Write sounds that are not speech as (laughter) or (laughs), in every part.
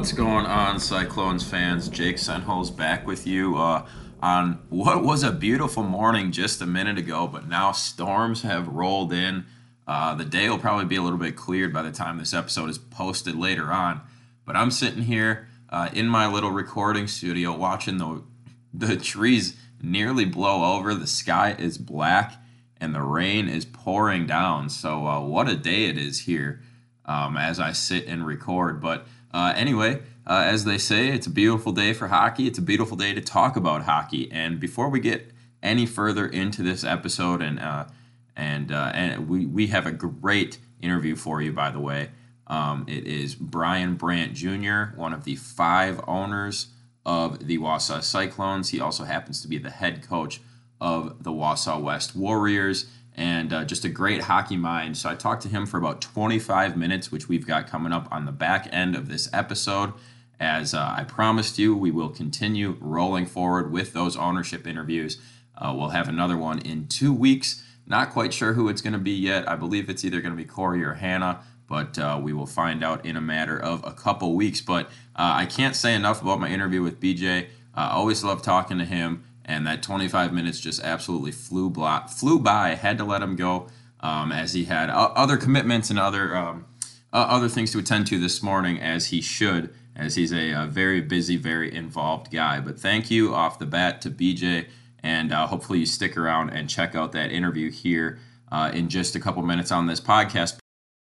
What's going on, Cyclones fans? Jake Senholz back with you uh, on what was a beautiful morning just a minute ago, but now storms have rolled in. Uh, the day will probably be a little bit cleared by the time this episode is posted later on. But I'm sitting here uh, in my little recording studio watching the the trees nearly blow over. The sky is black and the rain is pouring down. So uh, what a day it is here um, as I sit and record. But uh, anyway, uh, as they say, it's a beautiful day for hockey. It's a beautiful day to talk about hockey. And before we get any further into this episode, and uh, and uh, and we we have a great interview for you, by the way. Um, it is Brian Brandt Jr., one of the five owners of the Wausau Cyclones. He also happens to be the head coach of the Wausau West Warriors and uh, just a great hockey mind. So I talked to him for about 25 minutes, which we've got coming up on the back end of this episode. As uh, I promised you, we will continue rolling forward with those ownership interviews. Uh, we'll have another one in two weeks. Not quite sure who it's going to be yet. I believe it's either going to be Corey or Hannah, but uh, we will find out in a matter of a couple weeks. But uh, I can't say enough about my interview with BJ. I always love talking to him and that 25 minutes just absolutely flew by. Flew by. Had to let him go um, as he had other commitments and other um, uh, other things to attend to this morning, as he should, as he's a, a, very busy, very involved guy. But thank you off the bat to BJ, and uh, hopefully you stick around and check out that interview here uh, in just a couple minutes on this podcast.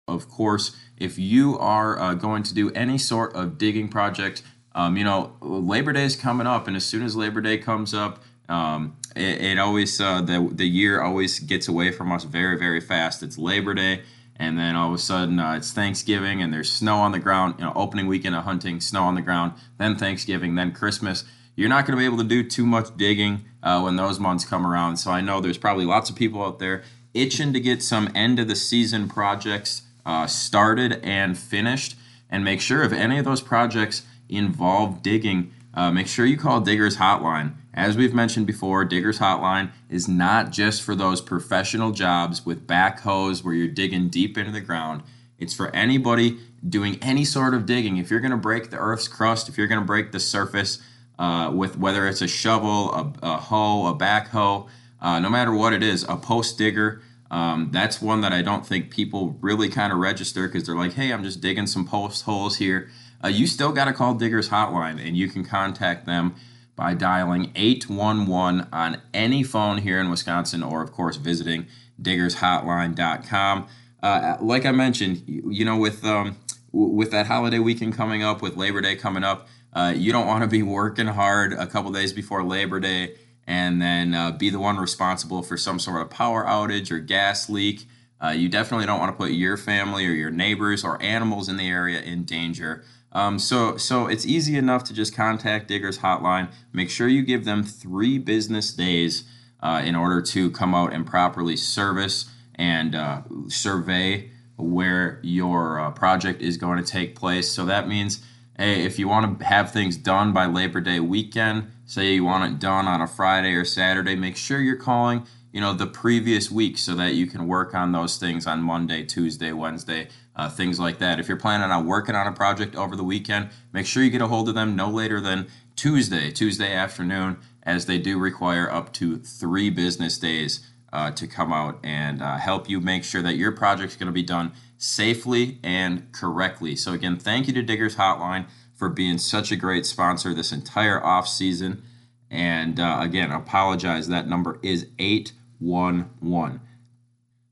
Of course, if you are uh, going to do any sort of digging project, um, you know, Labor Day is coming up, and as soon as Labor Day comes up, um, it, it, always uh, the the year always gets away from us very very fast. It's Labor Day, and then all of a sudden uh, it's Thanksgiving, and there's snow on the ground. You know, opening weekend of hunting, snow on the ground. Then Thanksgiving, then Christmas. You're not going to be able to do too much digging uh, when those months come around. So I know there's probably lots of people out there itching to get some end of the season projects uh, started and finished. And make sure if any of those projects involve digging, uh, make sure you call Diggers Hotline. As we've mentioned before, Diggers Hotline is not just for those professional jobs with backhoes where you're digging deep into the ground. It's for anybody doing any sort of digging. If you're going to break the Earth's crust, if you're going to break the surface uh, with whether it's a shovel, a, a hoe, a backhoe, uh, no matter what it is, a post digger. Um, that's one that I don't think people really kind of register because they're like, hey, I'm just digging some post holes here. Uh, you still got to call Diggers Hotline and you can contact them by dialing 811 on any phone here in Wisconsin or, of course, visiting diggershotline.com. Uh, like I mentioned, you know, with um, with that holiday weekend coming up, with Labor Day coming up, uh, you don't want to be (laughs) working hard a couple days before Labor Day and then uh, be the one responsible for some sort of power outage or gas leak. Uh, you definitely don't want to put your family or your neighbors or animals in the area in danger. Um, so, so it's easy enough to just contact Diggers Hotline. Make sure you give them three business days uh, in order to come out and properly service and uh, survey where your uh, project is going to take place. So that means, hey, if you want to have things done by Labor Day weekend, say you want it done on a Friday or Saturday, make sure you're calling you know the previous week so that you can work on those things on Monday, Tuesday, Wednesday, uh, things like that. If you're planning on working on a project over the weekend, make sure you get a hold of them no later than Tuesday, Tuesday afternoon, as they do require up to three business days uh, to come out and uh, help you make sure that your project is going to be done safely and correctly. So again, thank you to Diggers Hotline for being such a great sponsor this entire off season. And uh, again, apologize. That number is 811.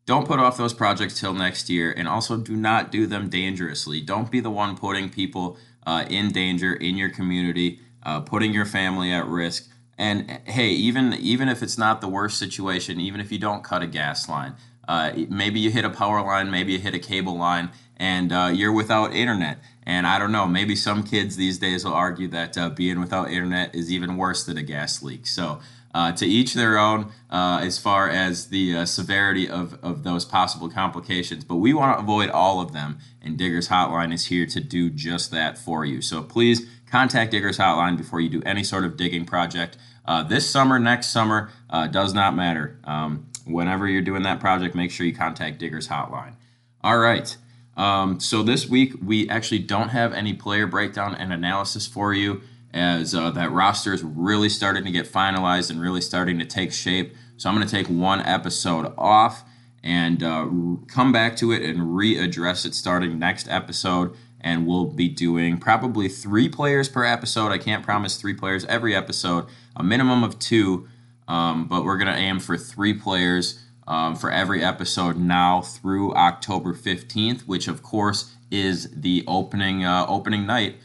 Don't put off those projects till next year, and also do not do them dangerously. Don't be the one putting people uh, in danger in your community, uh, putting your family at risk. And hey, even even if it's not the worst situation, even if you don't cut a gas line, uh, maybe you hit a power line, maybe you hit a cable line, and uh, you're without internet. And I don't know, maybe some kids these days will argue that uh, being without internet is even worse than a gas leak. So uh, to each their own uh, as far as the uh, severity of, of those possible complications, but we want to avoid all of them, and Diggers Hotline is here to do just that for you. So please contact Diggers Hotline before you do any sort of digging project. Uh, this summer, next summer, uh, does not matter. Um, whenever you're doing that project, make sure you contact Diggers Hotline. All right. Um, so this week we actually don't have any player breakdown and analysis for you, as uh, that roster is really starting to get finalized and really starting to take shape. So I'm going to take one episode off and uh, come back to it and readdress it starting next episode. And we'll be doing probably three players per episode. I can't promise three players every episode, a minimum of two, um, but we're going to aim for three players um, for every episode now through October 15th, which of course is the opening uh, opening night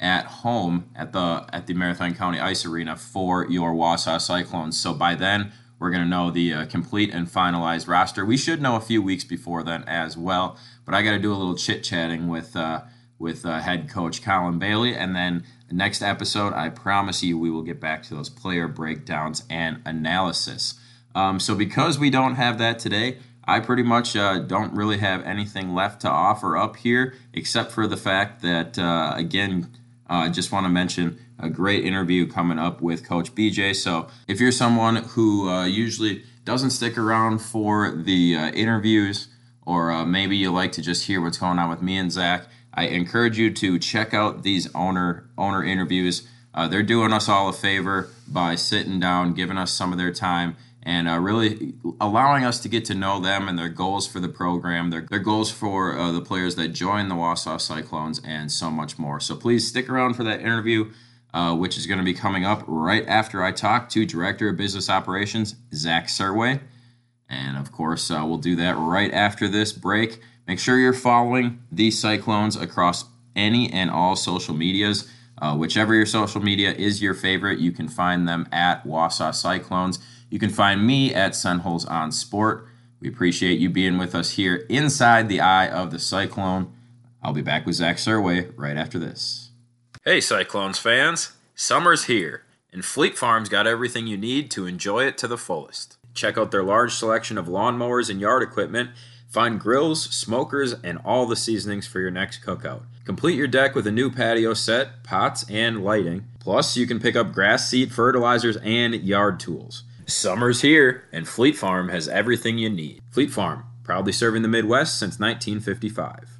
at home at the at the Marathon County Ice Arena for your Wausau Cyclones. So by then we're going to know the uh, complete and finalized roster. We should know a few weeks before then as well, but I got to do a little chit chatting with uh, with uh, head coach Colin Bailey, and then the next episode, I promise you, we will get back to those player breakdowns and analysis. Um, so because we don't have that today, I pretty much uh, don't really have anything left to offer up here, except for the fact that, uh, again, I just want to mention a great interview coming up with Coach BJ. So if you're someone who uh, usually doesn't stick around for the uh, interviews, or uh, maybe you like to just hear what's going on with me and Zach, I encourage you to check out these owner owner interviews. they're doing us all a favor by sitting down, giving us some of their time and uh, really allowing us to get to know them and their goals for the program, their, their goals for uh, the players that join the Wausau Cyclones, and so much more. So please stick around for that interview, uh, which is going to be coming up right after I talk to Director of Business Operations, Zach Serway. And of course, uh, we'll do that right after this break. Make sure you're following the Cyclones across any and all social medias. Uh, whichever your social media is your favorite, you can find them at Wausau Cyclones. You can find me at Senholz on Sport. We appreciate you being with us here inside the eye of the cyclone. I'll be back with Zach Serway right after this. Hey, Cyclones fans! Summer's here, and Fleet Farm's got everything you need to enjoy it to the fullest. Check out their large selection of lawnmowers and yard equipment. Find grills, smokers, and all the seasonings for your next cookout. Complete your deck with a new patio set, pots, and lighting. Plus, you can pick up grass seed fertilizers and yard tools. Summer's here, and Fleet Farm has everything you need. Fleet Farm, proudly serving the Midwest since 1955.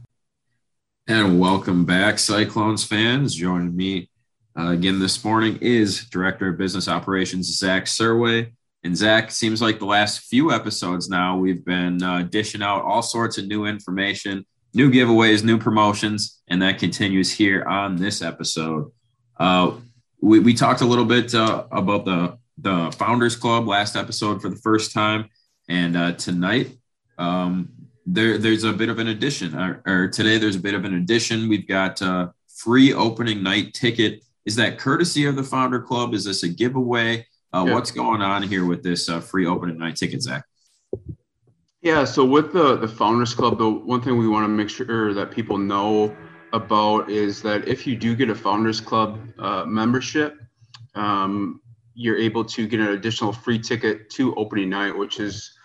And welcome back, Cyclones fans. Joining me uh, again this morning is Director of Business Operations, Zach Serway. And Zach, seems like the last few episodes now, we've been uh, dishing out all sorts of new information, new giveaways, new promotions, and that continues here on this episode. Uh, we, we talked a little bit uh, about the the Founders Club last episode for the first time, and uh, tonight um, there there's a bit of an addition. Or, or, today there's a bit of an addition. We've got a free opening night ticket. Is that courtesy of the Founder Club? Is this a giveaway? Uh, yeah. What's going on here with this uh, free opening night ticket, Zach? Yeah, so with the the Founders Club, the one thing we want to make sure that people know about is that if you do get a Founders Club uh, membership, um, you're able to get an additional free ticket to opening night, which is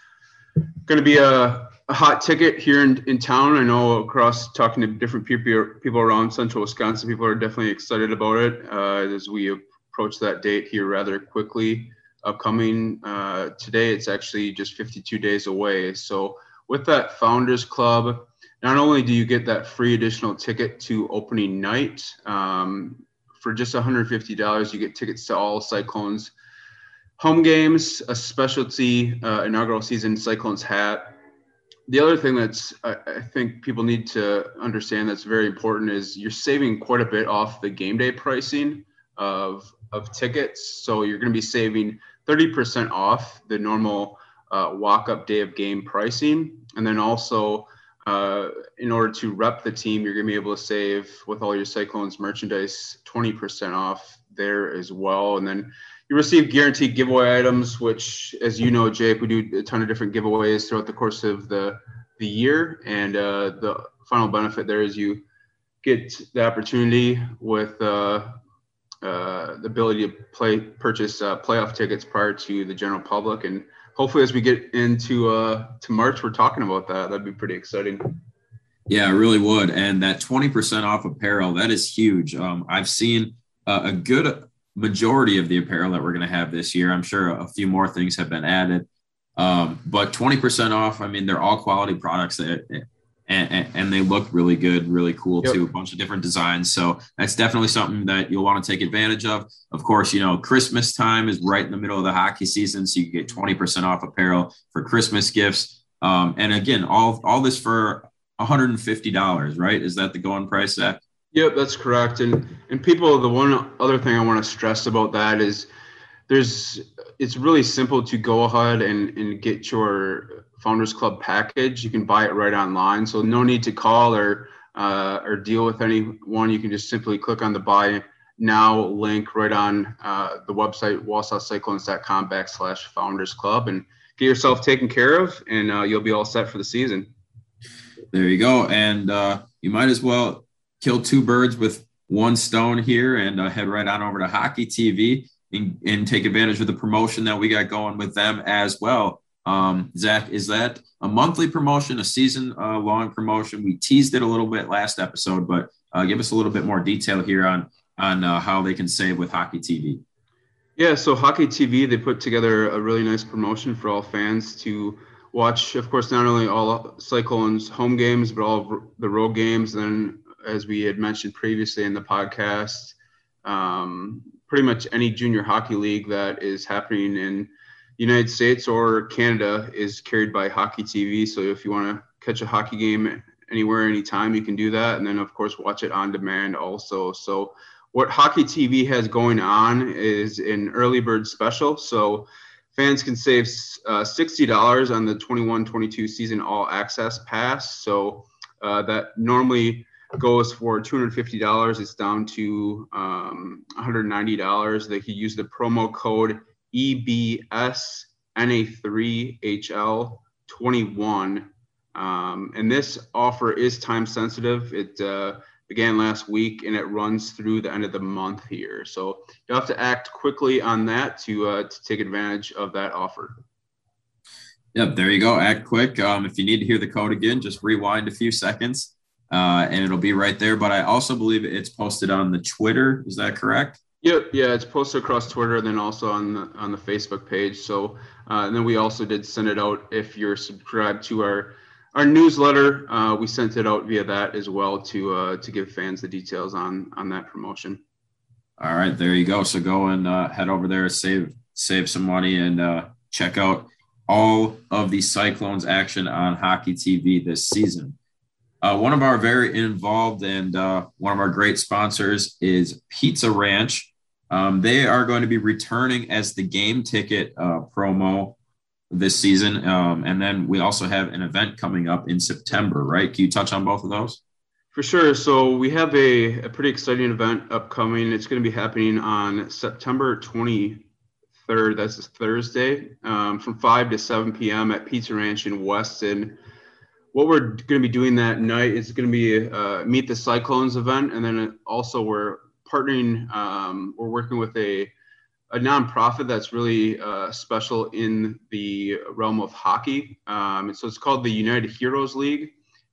going to be a, a, hot ticket here in, in town. I know across talking to different people people around central Wisconsin, people are definitely excited about it uh, as we approach that date here rather quickly. Upcoming uh, today, it's actually just 52 days away. So with that Founders Club, not only do you get that free additional ticket to opening night, um, for just $150, you get tickets to all Cyclones home games, a specialty uh, inaugural season Cyclones hat. The other thing that's I, I think people need to understand that's very important is you're saving quite a bit off the game day pricing of of tickets. So you're going to be saving 30% off the normal uh, walk up day of game pricing, and then also uh, in order to rep the team, you're going to be able to save with all your Cyclones merchandise 20% off there as well. And then you receive guaranteed giveaway items, which, as you know, Jake, we do a ton of different giveaways throughout the course of the, the year. And uh, the final benefit there is you get the opportunity with uh, uh, the ability to play purchase uh, playoff tickets prior to the general public and hopefully as we get into uh to March, we're talking about that. That'd be pretty exciting. Yeah, it really would. And that 20% off apparel, that is huge. Um, I've seen uh, a good majority of the apparel that we're going to have this year. I'm sure a few more things have been added. Um, but 20% off, I mean, they're all quality products that and, and, and, they look really good, really cool yep. too. A bunch of different designs. So that's definitely something that you'll want to take advantage of. Of course, you know, Christmas time is right in the middle of the hockey season. So you can get 20% off apparel for Christmas gifts. Um, and again, all, all this for $150, right? Is that the going price, Zach? Yep, that's correct. And, and people, the one other thing I want to stress about that is there's, it's really simple to go ahead and, and get your Founders Club package. You can buy it right online, so no need to call or uh, or deal with anyone. You can just simply click on the buy now link right on uh, the website wausaucyclones.com backslash Founders Club and get yourself taken care of, and uh, you'll be all set for the season. There you go, and uh, you might as well kill two birds with one stone here and uh, head right on over to Hockey TV and, and take advantage of the promotion that we got going with them as well. Um, Zach, is that a monthly promotion, a season uh, long promotion? We teased it a little bit last episode, but uh, give us a little bit more detail here on on uh, how they can save with Hockey TV. Yeah, so Hockey TV they put together a really nice promotion for all fans to watch. Of course, not only all Cyclones home games, but all the road games. Then, as we had mentioned previously in the podcast, um, pretty much any junior hockey league that is happening in United States or Canada is carried by Hockey TV. So if you want to catch a hockey game anywhere, anytime, you can do that. And then, of course, watch it on demand also. So what Hockey TV has going on is an early bird special. So fans can save uh, $60 on the 21-22 season all access pass. So uh, that normally goes for $250. It's down to um, $190. They can use the promo code EBS NA3HL 21. Um, and this offer is time sensitive. It uh, began last week and it runs through the end of the month here. So you'll have to act quickly on that to, uh, to take advantage of that offer. Yep, there you go. Act quick. Um, if you need to hear the code again, just rewind a few seconds uh, and it'll be right there. But I also believe it's posted on the Twitter. Is that correct? Yep, yeah, it's posted across Twitter and then also on the on the Facebook page. So, uh, and then we also did send it out if you're subscribed to our our newsletter. Uh, we sent it out via that as well to uh, to give fans the details on on that promotion. All right, there you go. So go and uh, head over there, save save some money, and uh, check out all of the Cyclones action on Hockey TV this season. Uh, one of our very involved and uh, one of our great sponsors is Pizza Ranch. Um, they are going to be returning as the game ticket uh, promo this season. Um, and then we also have an event coming up in September, right? Can you touch on both of those? For sure. So we have a, a pretty exciting event upcoming. It's going to be happening on September 23rd. That's a Thursday um, from 5 to 7 p.m. at Pizza Ranch in Weston. What we're going to be doing that night is going to be a Meet the Cyclones event. And then also we're partnering, um, we're working with a, a nonprofit that's really uh, special in the realm of hockey. Um, and so it's called the United Heroes League.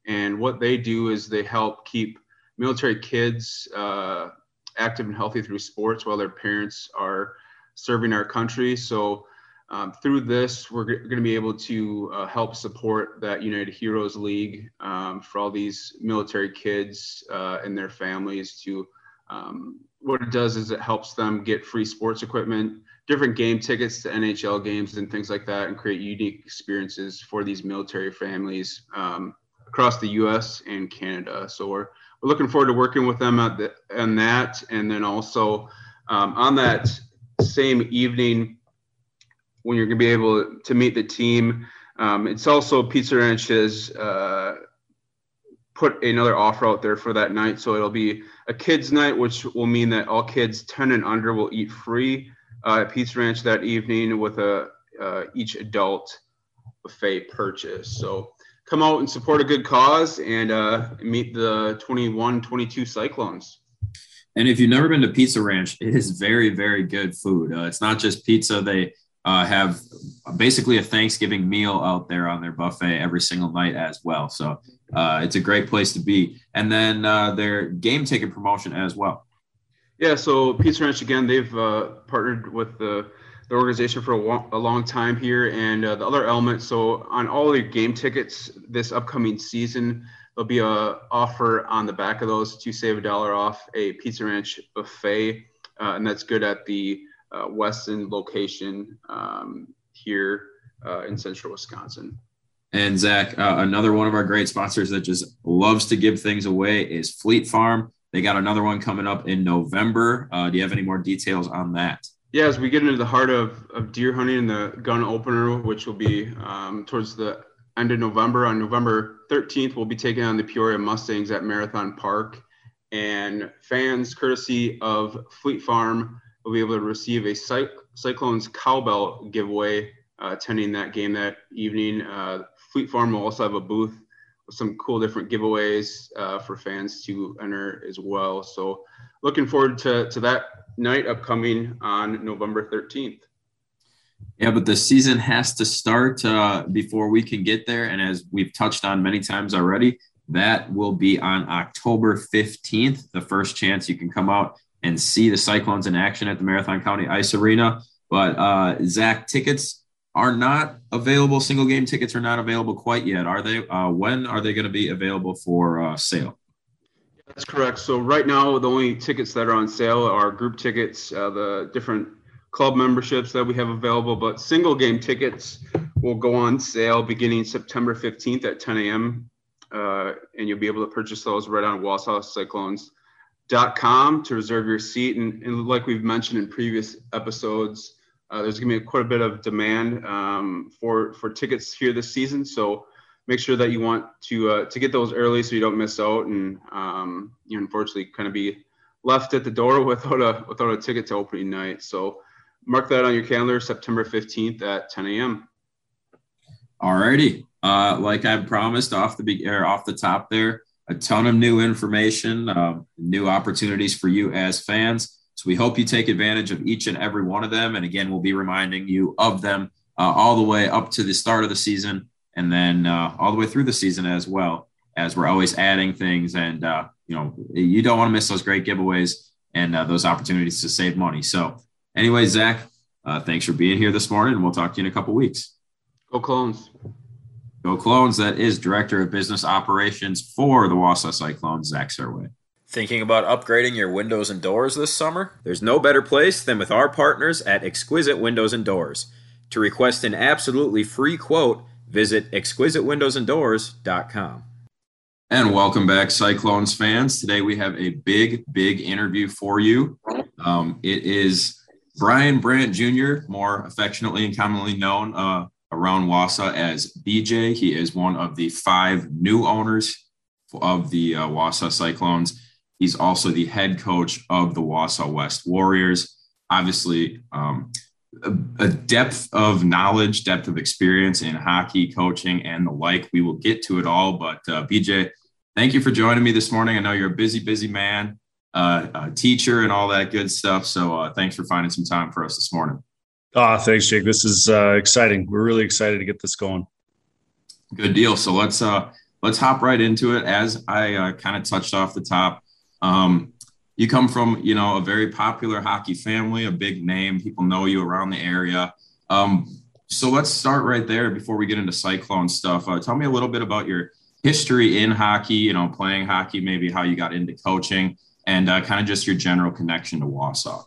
And what they do is they help keep military kids uh, active and healthy through sports while their parents are serving our country. So um, through this, we're g- going to be able to uh, help support that United Heroes League um, for all these military kids uh, and their families to um, what it does is it helps them get free sports equipment, different game tickets to NHL games and things like that, and create unique experiences for these military families um, across the U.S. and Canada. So we're we're looking forward to working with them at the, on that, and then also um, on that same evening when you're going to be able to meet the team. Um, it's also Pizza Ranch has uh, put another offer out there for that night. So it'll be a kids' night, which will mean that all kids 10 and under will eat free uh, at Pizza Ranch that evening with a uh, each adult buffet purchase. So come out and support a good cause and uh, meet the 21 22 Cyclones. And if you've never been to Pizza Ranch, it is very, very good food. Uh, it's not just pizza. They uh, have basically a Thanksgiving meal out there on their buffet every single night as well. So uh, it's a great place to be. And then uh, their game ticket promotion as well. Yeah, so Pizza Ranch again, they've uh, partnered with the the organization for a, a long time here. And uh, the other element, so on all your game tickets this upcoming season, there'll be a offer on the back of those to save a dollar off a Pizza Ranch buffet, uh, and that's good at the uh, Weston location um, here uh, in Central Wisconsin. And Zach, uh, another one of our great sponsors that just loves to give things away is Fleet Farm. They got another one coming up in November. Uh, do you have any more details on that? Yeah, as we get into the heart of, of deer hunting and the gun opener, which will be um, towards the end of November, on November 13th, we'll be taking on the Peoria Mustangs at Marathon Park. And fans, courtesy of Fleet Farm, will be able to receive a Cyclones cowbell giveaway uh, attending that game that evening. Uh, Fleet Farm will also have a booth with some cool different giveaways uh, for fans to enter as well. So looking forward to, to that night upcoming on November 13th. Yeah, but the season has to start uh, before we can get there. And as we've touched on many times already, that will be on October 15th, the first chance you can come out and see the Cyclones in action at the Marathon County Ice Arena. But uh, Zach, tickets are not available. Single game tickets are not available quite yet, are they? Uh, when are they going to be available for uh, sale? That's correct. So right now, the only tickets that are on sale are group tickets, uh, the different club memberships that we have available. But single game tickets will go on sale beginning September 15th at 10 a.m. Uh, and you'll be able to purchase those right on WausauCyclones.com to reserve your seat. And, and like we've mentioned in previous episodes, uh, there's going to be quite a bit of demand um, for for tickets here this season. So make sure that you want to uh, to get those early so you don't miss out and um, you unfortunately kind of be left at the door (laughs) without a without a ticket to opening night. So mark that on your calendar, September 15th at 10 a.m. Alrighty, uh, like I promised off the be- or off the top there, a ton of new information, uh, new opportunities for you as fans. So we hope you take advantage of each and every one of them. And again, we'll be reminding you of them uh, all the way up to the start of the season and then uh, all the way through the season as well, as we're always adding things. And, uh, you know, you don't want to miss those great giveaways and uh, those opportunities to save money. So, anyway, Zach, uh, thanks for being here this morning, and we'll talk to you in a couple weeks. Go Clones. Go Clones. That is Director of Business Operations for the Wausau Cyclones, Zach Serway. Thinking about upgrading your windows and doors this summer? There's no better place than with our partners at Exquisite Windows and Doors. To request an absolutely free quote, visit exquisitewindowsanddoors.com. And welcome back, Cyclones fans. Today we have a big, big interview for you. Um, it is Brian Brandt Jr., more affectionately and commonly known uh, around Wausau as BJ. He is one of the five new owners of the uh, Wausau Cyclones. He's also the head coach of the Wausau West Warriors. Obviously, um, a, a, depth of knowledge, depth of experience in hockey, coaching, and the like. We will get to it all. But uh, BJ, thank you for joining me this morning. I know you're a busy, busy man, uh, a teacher, and all that good stuff. So uh, thanks for finding some time for us this morning. Ah, oh, thanks, Jake. This is uh, exciting. We're really excited to get this going. Good deal. So let's uh, let's hop right into it. As I uh, kind of touched off the top, um, you come from, you know, a very popular hockey family, a big name. People know you around the area. Um, so let's start right there before we get into Cyclone stuff. Uh, tell me a little bit about your history in hockey, you know, playing hockey, maybe how you got into coaching, and uh, kind of just your general connection to Wausau.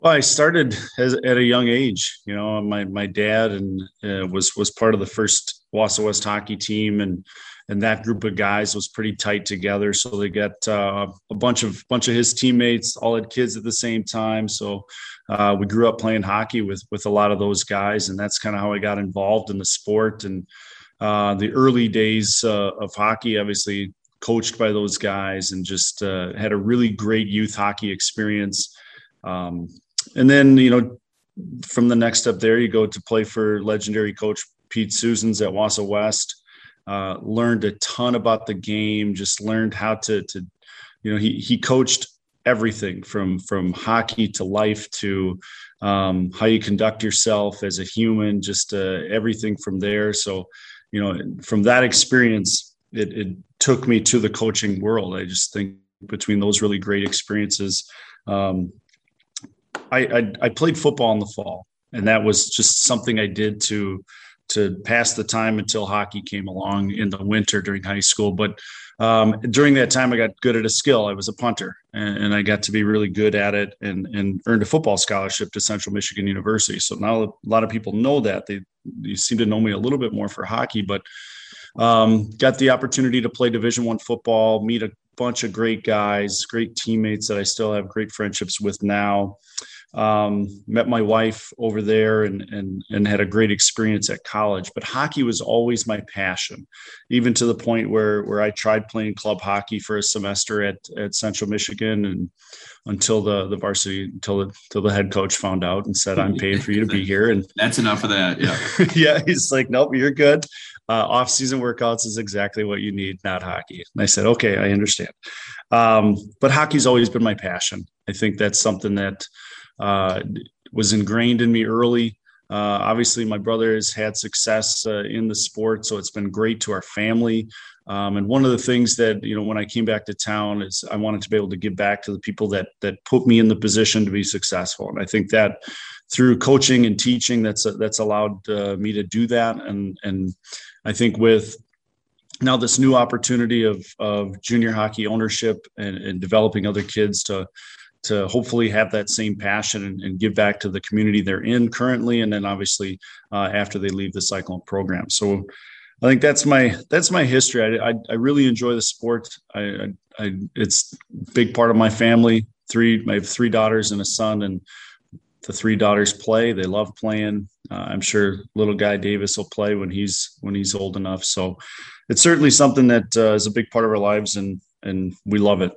Well, I started as, at a young age. You know, my my dad and uh, was was part of the first Wausau West hockey team, and and that group of guys was pretty tight together. So they got uh, a bunch of bunch of his teammates all had kids at the same time. So uh, we grew up playing hockey with with a lot of those guys, and that's kind of how I got involved in the sport. And uh, the early days uh, of hockey, obviously coached by those guys, and just uh, had a really great youth hockey experience. Um, and then you know from the next step there, you go to play for legendary coach Pete Susans at Wausau West uh, learned a ton about the game, just learned how to, to you know, he, he coached everything from, from hockey to life to um, how you conduct yourself as a human, just uh, everything from there. So, you know, from that experience, it, it took me to the coaching world. I just think between those really great experiences, um, I, I, I played football in the fall, and that was just something I did to to pass the time until hockey came along in the winter during high school. But um, during that time, I got good at a skill. I was a punter, and, and, I got to be really good at it, and, and earned a football scholarship to Central Michigan University. So now a lot of people know that they, they seem to know me a little bit more for hockey, but um, got the opportunity to play Division One football, meet a bunch of great guys, great teammates that I still have great friendships with now um, met my wife over there and, and, and had a great experience at college. But hockey was always my passion, even to the point where, where I tried playing club hockey for a semester at, at Central Michigan and until the, the varsity, until the, until the head coach found out and said, I'm paying for you to be (laughs) here. And that's enough of that. Yeah. (laughs) yeah. He's like, nope, you're good. Uh, off season workouts is exactly what you need, not hockey. And I said, okay, I understand. Um, but hockey's always been my passion. I think that's something that, uh, was ingrained in me early. Uh, obviously, my brother has had success uh, in the sport, so it's been great to our family. Um, and one of the things that you know, when I came back to town, is I wanted to be able to give back to the people that that put me in the position to be successful. And I think that through coaching and teaching, that's that's allowed uh, me to do that. And and I think with now this new opportunity of of junior hockey ownership and, and developing other kids to to hopefully have that same passion and, and, give back to the community they're in currently, and then obviously uh, after they leave the Cyclone program. So I think that's my that's my history. I, I, I really enjoy the sport. I, I, it's a big part of my family. Three I have three daughters and a son, and the three daughters play. They love playing. Uh, I'm sure little guy Davis will play when he's when he's old enough. So it's certainly something that uh, is a big part of our lives, and and we love it.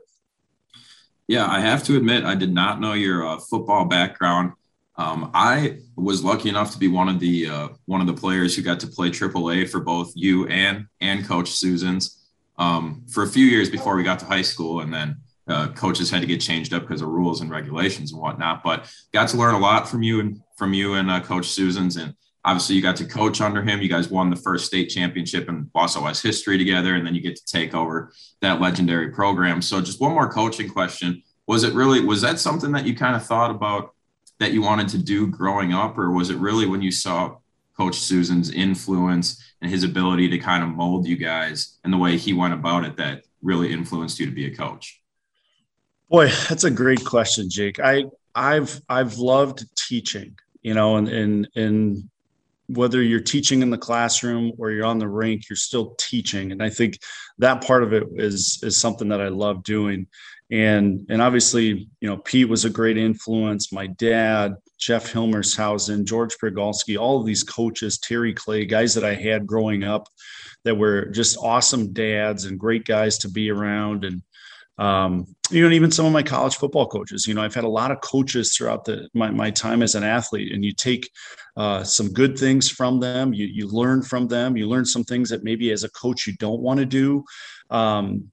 Yeah, I have to admit, I did not know your uh, football background. Um, I was lucky enough to be one of the uh, one of the players who got to play AAA for both you and and Coach Susans um, for a few years before we got to high school, and then uh, coaches had to get changed up because of rules and regulations and whatnot. But got to learn a lot from you and from you and uh, Coach Susans, and obviously you got to coach under him. You guys won the first state championship in Wausau West history together, and then you get to take over that legendary program. So just one more coaching question. Was it really, was that something that you kind of thought about that you wanted to do growing up, or was it really when you saw Coach Susans' influence and his ability to kind of mold you guys and the way he went about it that really influenced you to be a coach? Boy, that's a great question, Jake. I I've I've loved teaching, you know, and and and whether you're teaching in the classroom or you're on the rink, you're still teaching. And I think that part of it is is something that I love doing. And and obviously, you know, Pete was a great influence. My dad, Jeff Hilmershausen, George Prigalski, all of these coaches, Terry Clay, guys that I had growing up that were just awesome dads and great guys to be around. And um, you know, and even some of my college football coaches. You know, I've had a lot of coaches throughout the my, my time as an athlete, and you take uh, some good things from them. You you learn from them. You learn some things that maybe as a coach you don't want to do. Um,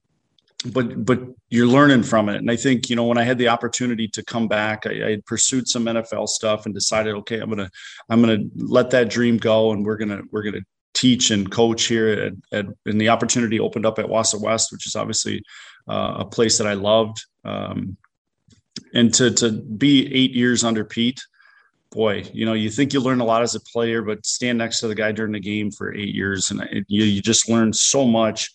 but but you're learning from it and i think you know when i had the opportunity to come back I, I pursued some nfl stuff and decided okay i'm gonna i'm gonna let that dream go and we're gonna we're gonna teach and coach here at, at and the opportunity opened up at Wausau West, which is obviously uh, a place that I loved. Um, and to to be eight years under Pete, boy, you know, you think you learn a lot as a player, but stand next to the guy during the game for eight years, and it, you you just learn so much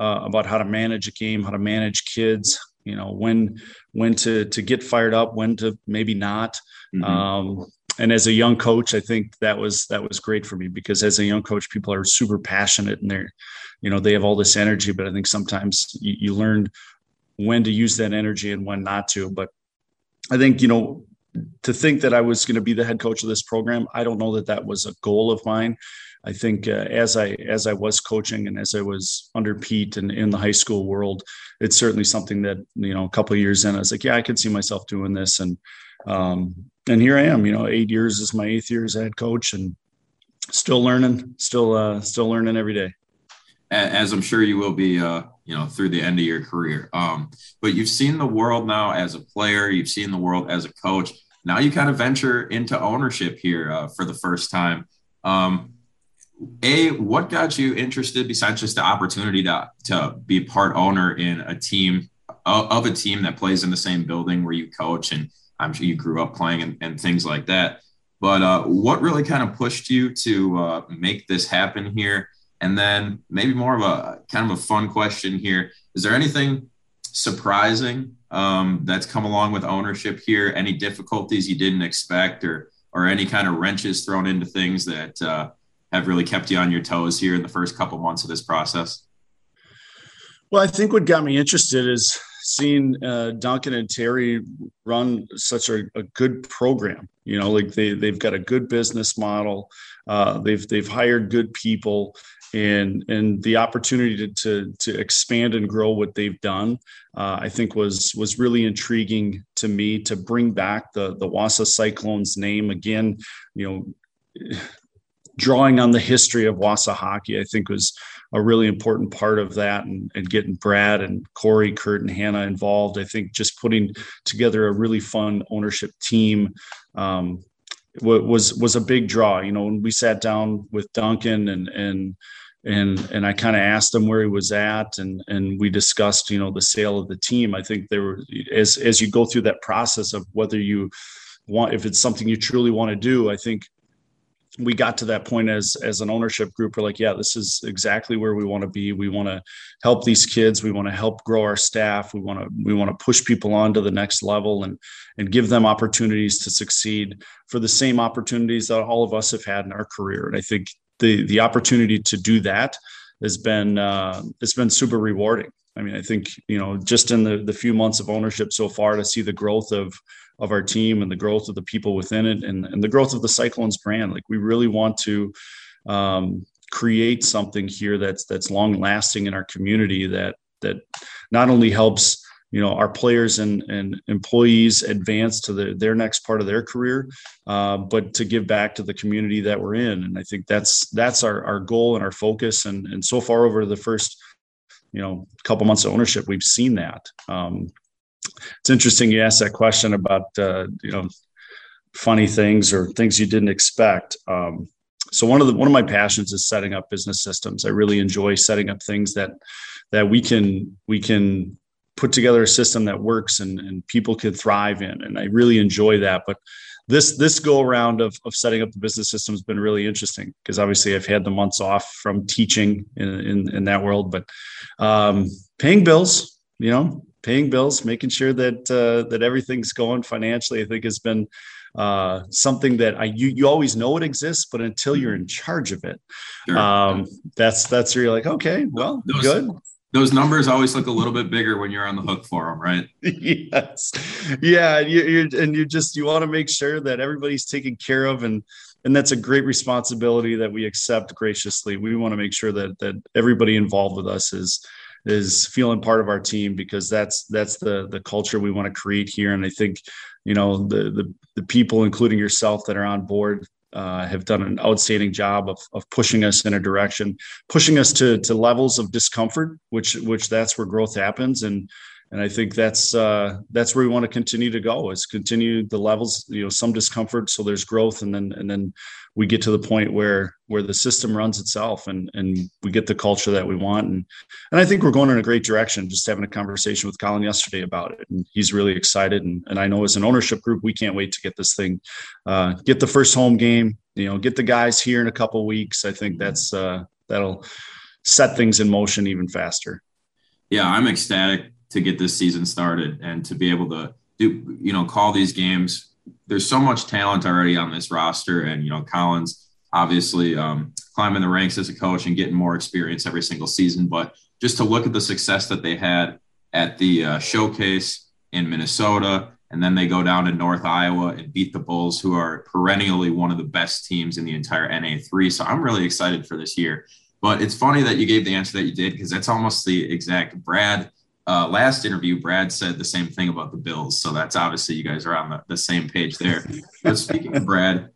uh, about how to manage a game, how to manage kids. You know, when when to to get fired up, when to maybe not. Mm-hmm. Um, and as a young coach, I think that was that was great for me because as a young coach, people are super passionate and they're, you know, they have all this energy. But I think sometimes you, you learn when to use that energy and when not to. But I think you know to think that I was going to be the head coach of this program, I don't know that that was a goal of mine. I think uh, as I as I was coaching and as I was under Pete and in the high school world, it's certainly something that you know a couple of years in, I was like, yeah, I could see myself doing this, and um, and here I am. You know, eight years is my eighth year as head coach, and still learning, still uh, still learning every day. As I'm sure you will be, uh, you know, through the end of your career. Um, but you've seen the world now as a player. You've seen the world as a coach. Now you kind of venture into ownership here uh, for the first time. Um, a, what got you interested besides just the opportunity to to be part owner in a team of, of a team that plays in the same building where you coach and I'm sure you grew up playing and, and things like that. But uh, what really kind of pushed you to uh, make this happen here? And then maybe more of a kind of a fun question here. Is there anything surprising um, that's come along with ownership here? Any difficulties you didn't expect or, or any kind of wrenches thrown into things that uh, have really kept you on your toes here in the first couple months of this process? Well, I think what got me interested is seeing uh, Duncan and Terry run such a, a, good program. You know, like they they've got a good business model. Uh, they've they've hired good people, and and the opportunity to to, to expand and grow what they've done, uh, I think was was really intriguing to me to bring back the the Wausau Cyclones name again. You know (sighs) drawing on the history of Wausau hockey, I think was a really important part of that and, and getting Brad and Corey, Kurt, and Hannah involved. I think just putting together a really fun ownership team um, was was a big draw. You know, when we sat down with Duncan and and and and I kind of asked him where he was at, and and we discussed, you know, the sale of the team. I think there were as as you go through that process of whether you want if it's something you truly want to do. I think we got to that point as as an ownership group we're like yeah this is exactly where we want to be. We want to help these kids. We want to help grow our staff. We want to we want to push people on to the next level and and give them opportunities to succeed for the same opportunities that all of us have had in our career. And i think the the opportunity to do that has been uh, it's been super rewarding. I mean i think you know just in the the few months of ownership so far to see the growth of of our team and the growth of the people within it and, and the growth of the Cyclones brand. Like we really want to um, create something here that's that's long lasting in our community that that not only helps you know our players and, and employees advance to the, their next part of their career uh, but to give back to the community that we're in. And i think that's that's our, our goal and our focus. And and so far over the first you know couple months of ownership we've seen that. Um, it's interesting you asked that question about uh, you know funny things or things you didn't expect. Um, so one of the one of my passions is setting up business systems. I really enjoy setting up things that that we can we can put together a system that works and, and people can thrive in. And I really enjoy that. But this this go around of, of setting up the business system has been really interesting because obviously I've had the months off from teaching in in, in that world, but um, paying bills, you know, paying bills, making sure that uh, that everything's going financially, I think has been uh, something that I you, you always know it exists, but until you're in charge of it, sure. um, that's that's where you're like, okay, well, those, good. Those numbers always look a little bit bigger when you're on the hook for them, right? (laughs) yes, yeah, you, you and you just you want to make sure that everybody's taken care of and and that's a great responsibility that we accept graciously. We want to make sure that that everybody involved with us is is feeling part of our team because that's that's the the culture we want to create here. And I think, you know, the the, the people, including yourself, that are on board uh, have done an outstanding job of, of pushing us in a direction, pushing us to to levels of discomfort, which which that's where growth happens. And and I think that's uh, that's where we want to continue to go is continue the levels, you know, some discomfort, so there's growth, and then and then we get to the point where where the system runs itself, and and we get the culture that we want, and and I think we're going in a great direction. Just having a conversation with Colin yesterday about it, and he's really excited, and and I know as an ownership group, we can't wait to get this thing, uh, get the first home game, you know, get the guys here in a couple weeks. I think that's uh, that'll set things in motion even faster. Yeah, I'm ecstatic to get this season started and to be able to do you know call these games. There's so much talent already on this roster and you know Colin's obviously um, climbing the ranks as a coach and getting more experience every single season. But just to look at the success that they had at the uh, showcase in minnesota and then they go down to north iowa and beat the bulls who are perennially one of the best teams in the entire na3 so i'm really excited for this year. But it's funny that you gave the answer that you did because that's almost the exact brad uh, last interview, Brad said the same thing about the Bills. So that's obviously you guys are on the, the same page there. but speaking of Brad,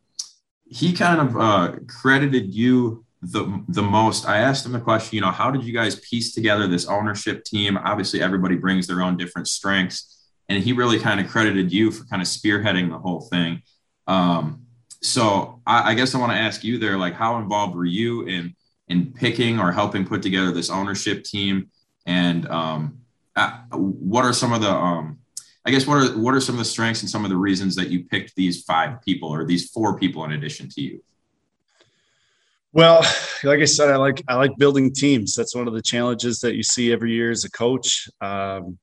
he kind of uh, credited you the the most. I asked him the question, you know, how did you guys piece together this ownership team? Obviously, everybody brings their own different strengths, and he really kind of credited you for kind of spearheading the whole thing. Um, so I, I guess I want to ask you there, like, how involved were you in in picking or helping put together this ownership team? And um, uh, what are some of the um, I guess what are what are some of the strengths and some of the reasons that you picked these five people or these four people in addition to you? Well, like I said, I like I like building teams. That's one of the challenges that you see every year as a coach. Um,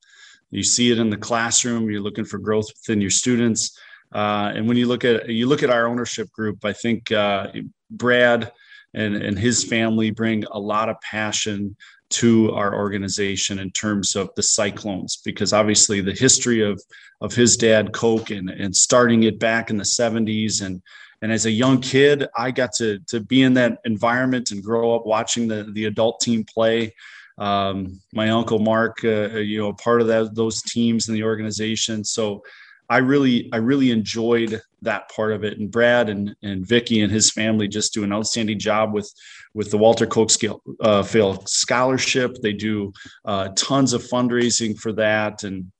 you see it in the classroom. You're looking for growth within your students. Uh, and when you look at you look at our ownership group, I think uh, Brad and and his family bring a lot of passion to our organization in terms of the Cyclones, because obviously the history of of his dad Coke and and starting it back in the 70s and and as a young kid, I got to to be in that environment and grow up watching the the adult team play. Um, my uncle Mark, uh, you know, part of that those teams in the organization. So I really, I really enjoyed that part of it. And Brad and and Vicky and his family just do an outstanding job with with the Walter Koch uh, Scholarship. They do uh, tons of fundraising for that, and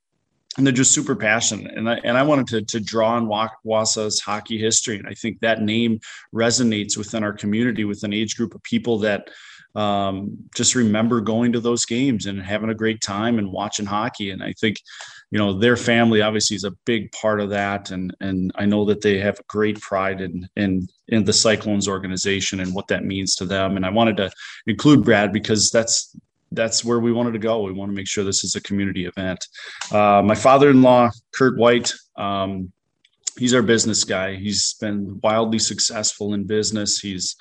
and they're just super passionate. And I and I wanted to to draw on Wausau's hockey history, and I think that name resonates within our community with an age group of people that um, just remember going to those games and having a great time and watching hockey. And I think, you know, their family obviously is a big part of that. And and I know that they have great pride in in in the Cyclones organization and what that means to them. And I wanted to include Brad because that's that's where we wanted to go. We want to make sure this is a community event. Uh, my father-in-law, Kurt White, um, he's our business guy. He's been wildly successful in business. He's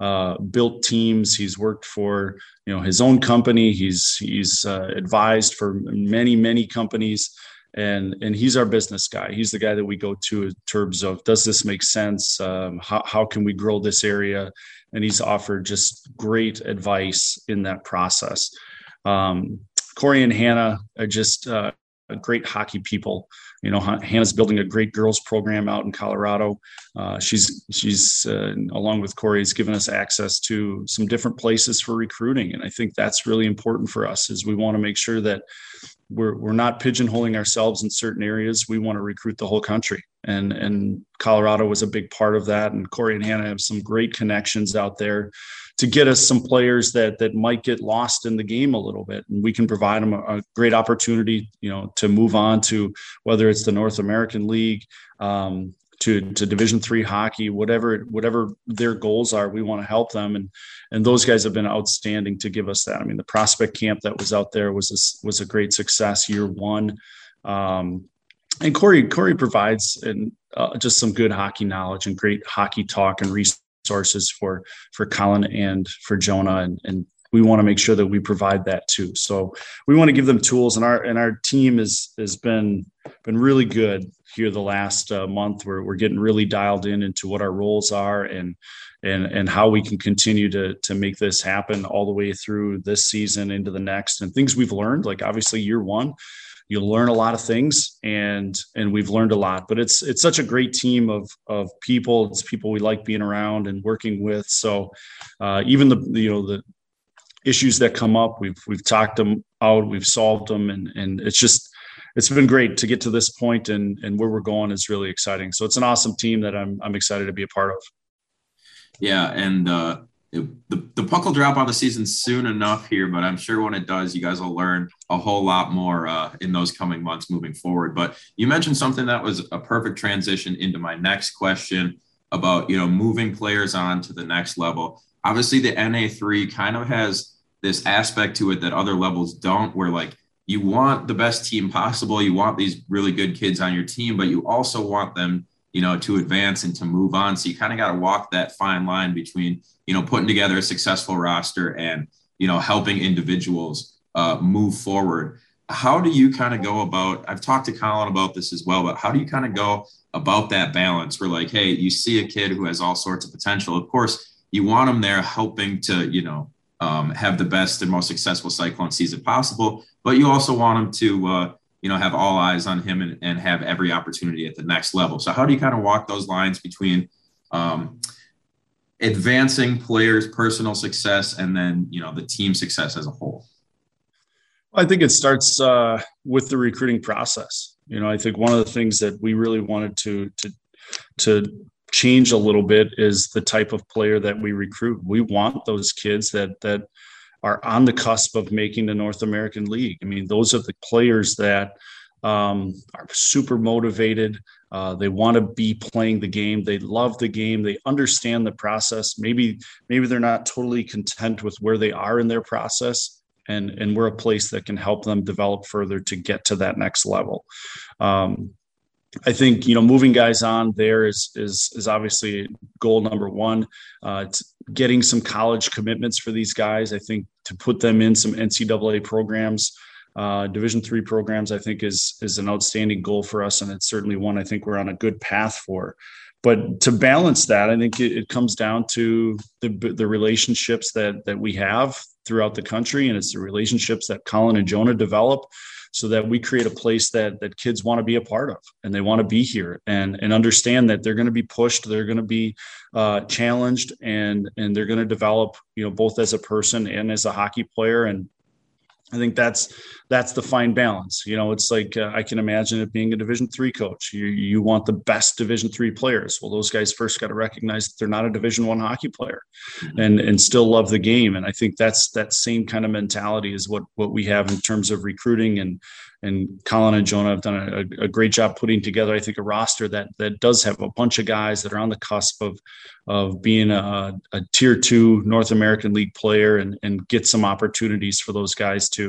uh, built teams. He's worked for you know his own company. He's he's uh, advised for many many companies, and and he's our business guy. He's the guy that we go to in terms of does this make sense? Um, how how can we grow this area? And he's offered just great advice in that process. Um, Corey and Hannah are just uh, great hockey people. You know, Hannah's building a great girls program out in Colorado. Uh, she's she's uh, along with Corey has given us access to some different places for recruiting, and I think that's really important for us. Is we want to make sure that we're we're not pigeonholing ourselves in certain areas. We want to recruit the whole country, and and Colorado was a big part of that. And Corey and Hannah have some great connections out there to get us some players that that might get lost in the game a little bit. And we can provide them a, a great opportunity you know to move on to whether it's the north american league um, to, to division three hockey whatever whatever their goals are we want to help them. And and those guys have been outstanding to give us that. I mean the prospect camp that was out there was a, was a great success year one. Um, and Corey Corey provides and uh, just some good hockey knowledge and great hockey talk and research resources for for Colin and for Jonah and, and we want to make sure that we provide that too. So we want to give them tools, and our and our team has has been been really good here the last uh, month. We're we're getting really dialed in into what our roles are and and and how we can continue to to make this happen all the way through this season into the next, and things we've learned. Like obviously year one, you'll learn a lot of things and and we've learned a lot but it's it's such a great team of of people. It's people we like being around and working with. So uh, even the you know the issues that come up we've we've talked them out we've solved them and and it's just it's been great to get to this point and and where we're going is really exciting. So it's an awesome team that i'm i'm excited to be a part of. Yeah and uh the, the puck will drop on the season soon enough here, but I'm sure when it does, you guys will learn a whole lot more uh, in those coming months moving forward. But you mentioned something that was a perfect transition into my next question about you know moving players on to the next level. Obviously, the NA3 kind of has this aspect to it that other levels don't, where like you want the best team possible, you want these really good kids on your team, but you also want them you know, to advance and to move on. So you kind of got to walk that fine line between, you know, putting together a successful roster and, you know, helping individuals uh, move forward. How do you kind of go about? I've talked to Colin about this as well, but how do you kind of go about that balance? Where like, hey, you see a kid who has all sorts of potential. Of course, you want them there helping to, you know, um, have the best and most successful cyclone season possible, but you also want them to, uh, you know, have all eyes on him and, and have every opportunity at the next level. So how do you kind of walk those lines between um, advancing players' personal success and then, you know, the team success as a whole? I think it starts uh, with the recruiting process. You know, I think one of the things that we really wanted to to to change a little bit is the type of player that we recruit. We want those kids that that are on the cusp of making the North American League. I mean, those are the players that um, are super motivated. Uh, they want to be playing the game. They love the game. They understand the process. Maybe maybe they're not totally content with where they are in their process, and and we're a place that can help them develop further to get to that next level. Um, I think you know moving guys on there is is is obviously goal number one. Uh, getting some college commitments for these guys. I think to put them in some NCAA programs, uh, Division three programs, I think is is an outstanding goal for us, and it's certainly one I think we're on a good path for. But to balance that, I think it, it comes down to the the relationships that that we have throughout the country, and it's the relationships that Colin and Jonah develop so that we create a place that that kids want to be a part of and they want to be here and and understand that they're going to be pushed they're going to be uh, challenged and and they're going to develop you know both as a person and as a hockey player and I think that's that's the fine balance. You know, it's like uh, I can imagine it being a Division three coach. You you want the best Division three players. Well, those guys first got to recognize that they're not a Division one hockey player, mm-hmm. and and still love the game. And I think that's that same kind of mentality is what what we have in terms of recruiting and and Colin and Jonah have done a, a, great job putting together, I think, a roster that that does have a bunch of guys that are on the cusp of of being a, a tier two North American League player and and get some opportunities for those guys to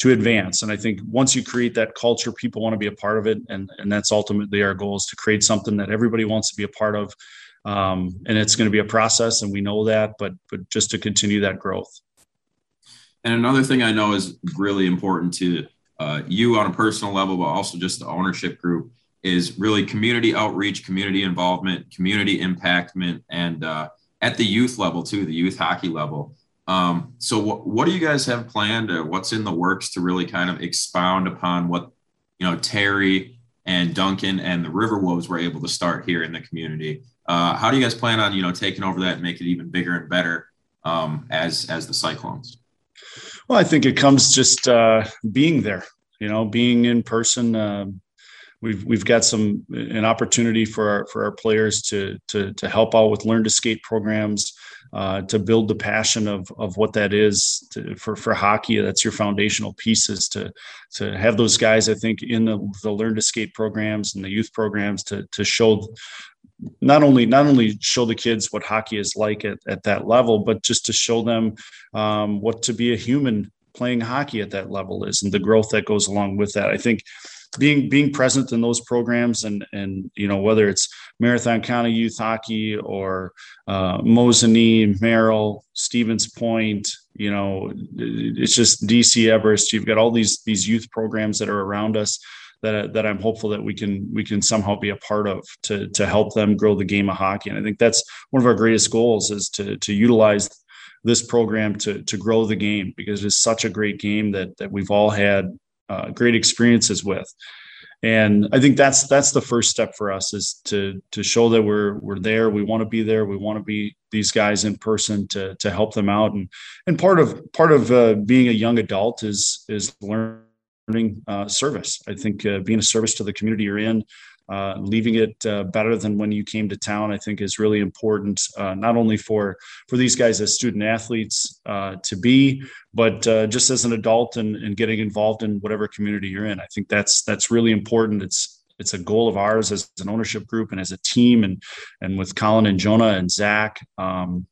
to advance. And I think once you create that culture, people want to be a part of it, and and that's ultimately our goal is to create something that everybody wants to be a part of. Um, and it's going to be a process, and we know that, but but just to continue that growth. And another thing I know is really important to uh, you on a personal level, but also just the ownership group is really community outreach, community involvement, community impactment, and uh, at the youth level too, the youth hockey level. Um, so, what, what do you guys have planned? Or what's in the works to really kind of expound upon what you know Terry and Duncan and the River Wolves were able to start here in the community? Uh, how do you guys plan on you know taking over that and make it even bigger and better um, as as the Cyclones? Well, I think it comes just uh, being there, you know, being in person. Uh, we've we've got some an opportunity for our for our players to to to help out with learn to skate programs, uh, to build the passion of of what that is to, for for hockey. That's your foundational pieces to to have those guys. I think in the, the learn to skate programs and the youth programs to to show not only not only show the kids what hockey is like at, at that level, but just to show them um, what to be a human playing hockey at that level is and the growth that goes along with that. I think being being present in those programs and and you know whether it's Marathon County Youth Hockey or uh, Mosinee, Merrill, Stevens Point, you know, it's just DC Everest. You've got all these these youth programs that are around us that that I'm hopeful that we can we can somehow be a part of to to help them grow the game of hockey. And I think that's one of our greatest goals is to to utilize this program to to grow the game because it's such a great game that that we've all had uh, great experiences with. And I think that's that's the first step for us is to to show that we're we're there. We want to be there. We want to be these guys in person to to help them out. And and part of part of uh, being a young adult is is learning uh, service. I think uh, being a service to the community you're in, uh, leaving it uh, better than when you came to town, I think is really important, uh, not only for for these guys as student athletes uh, to be, but just as an adult and, and getting involved in whatever community you're in. I think that's that's really important. It's it's a goal of ours as an ownership group and as a team, and and with Colin and Jonah and Zach. Um,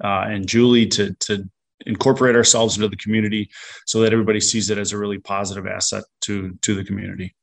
and Julie to to incorporate ourselves into the community so that everybody sees it as a really positive asset to to the community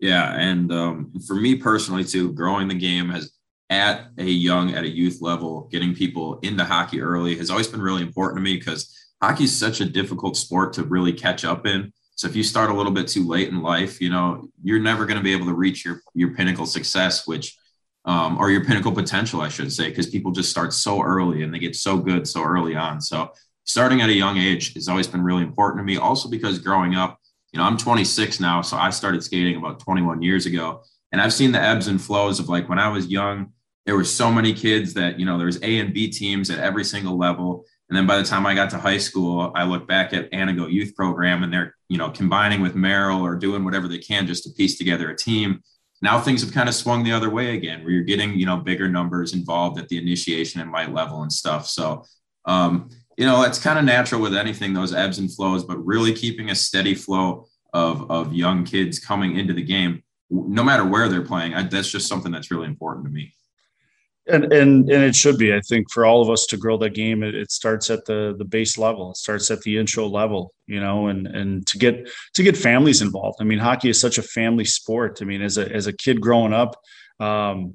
yeah and um, for me personally too growing the game has at a young at a youth level getting people into hockey early has always been really important to me because hockey is such a difficult sport to really catch up in so if you start a little bit too late in life you know you're never going to be able to reach your your pinnacle success which um, or your pinnacle potential, I should say, because people just start so early and they get so good so early on. So starting at a young age has always been really important to me. Also because growing up, you know, I'm 26 now, so I started skating about 21 years ago, and I've seen the ebbs and flows of like when I was young, there were so many kids that you know there was A and B teams at every single level. And then by the time I got to high school, I look back at Antigo Youth Program and they're, you know, combining with Merrill or doing whatever they can just to piece together a team. Now things have kind of swung the other way again where you're getting you know bigger numbers involved at the initiation and light level and stuff. So um, you know it's kind of natural with anything those ebbs and flows but really keeping a steady flow of of young kids coming into the game, no matter where they're playing. I, that's just something that's really important to me. And, and and it should be. I think for all of us to grow that game, it, it, starts at the the base level. It starts at the intro level, you know, and and to get to get families involved. I mean, hockey is such a family sport. I mean, as a as a kid growing up, um,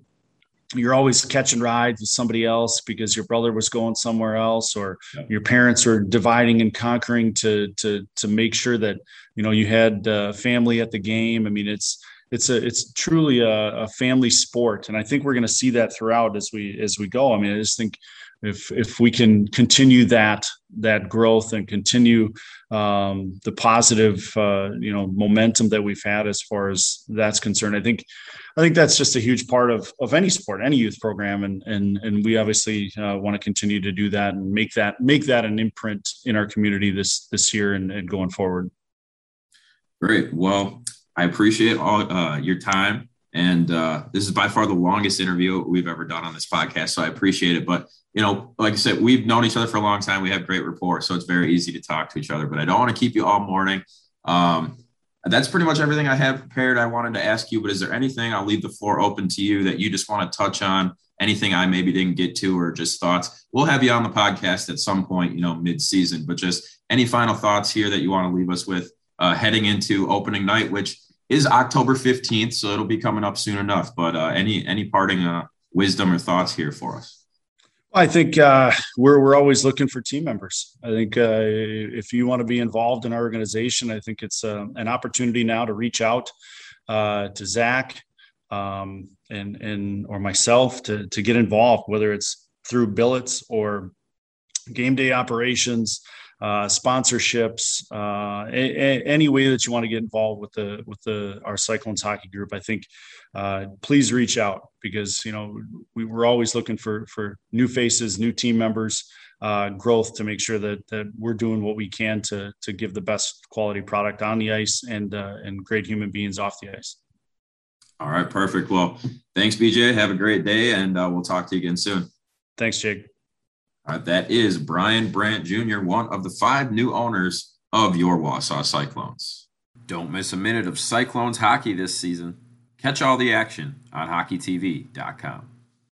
you're always catching rides with somebody else because your brother was going somewhere else, or your parents were dividing and conquering to to to make sure that you know you had uh, family at the game. I mean, it's it's a it's truly a, a family sport, and I think we're going to see that throughout as we as we go. I mean, I just think if if we can continue that that growth and continue um, the positive uh, you know momentum that we've had as far as that's concerned, I think I think that's just a huge part of of any sport, any youth program, and and and we obviously uh, want to continue to do that and make that make that an imprint in our community this this year and, and going forward. Great. Well, I appreciate all uh, your time. And uh, this is by far the longest interview we've ever done on this podcast. So I appreciate it. But, you know, like I said, we've known each other for a long time. We have great rapport. So it's very easy to talk to each other. But I don't want to keep you all morning. Um, that's pretty much everything I had prepared. I wanted to ask you, but is there anything I'll leave the floor open to you that you just want to touch on? Anything I maybe didn't get to, or just thoughts? We'll have you on the podcast at some point, you know, mid season, but just any final thoughts here that you want to leave us with uh, heading into opening night, which is October 15th, so it'll be coming up soon enough. But uh, any any parting uh, wisdom or thoughts here for us? I think uh, we're we're always looking for team members. I think uh, if you want to be involved in our organization, I think it's uh, an opportunity now to reach out uh, to Zach um, and and or myself to to get involved, whether it's through billets or game day operations uh, sponsorships, uh, a, a, any way that you want to get involved with the with the our Cyclones hockey group, I think uh, please reach out because you know we were always looking for for new faces, new team members, uh, growth to make sure that that we're doing what we can to to give the best quality product on the ice and uh, and great human beings off the ice. All right, perfect. Well, thanks, BJ. Have a great day, and uh, we'll talk to you again soon. Thanks, Jake. Uh, that is Brian Brandt Jr., one of the five new owners of your Wausau Cyclones. Don't miss a minute of Cyclones hockey this season. Catch all the action on hockeytv.com.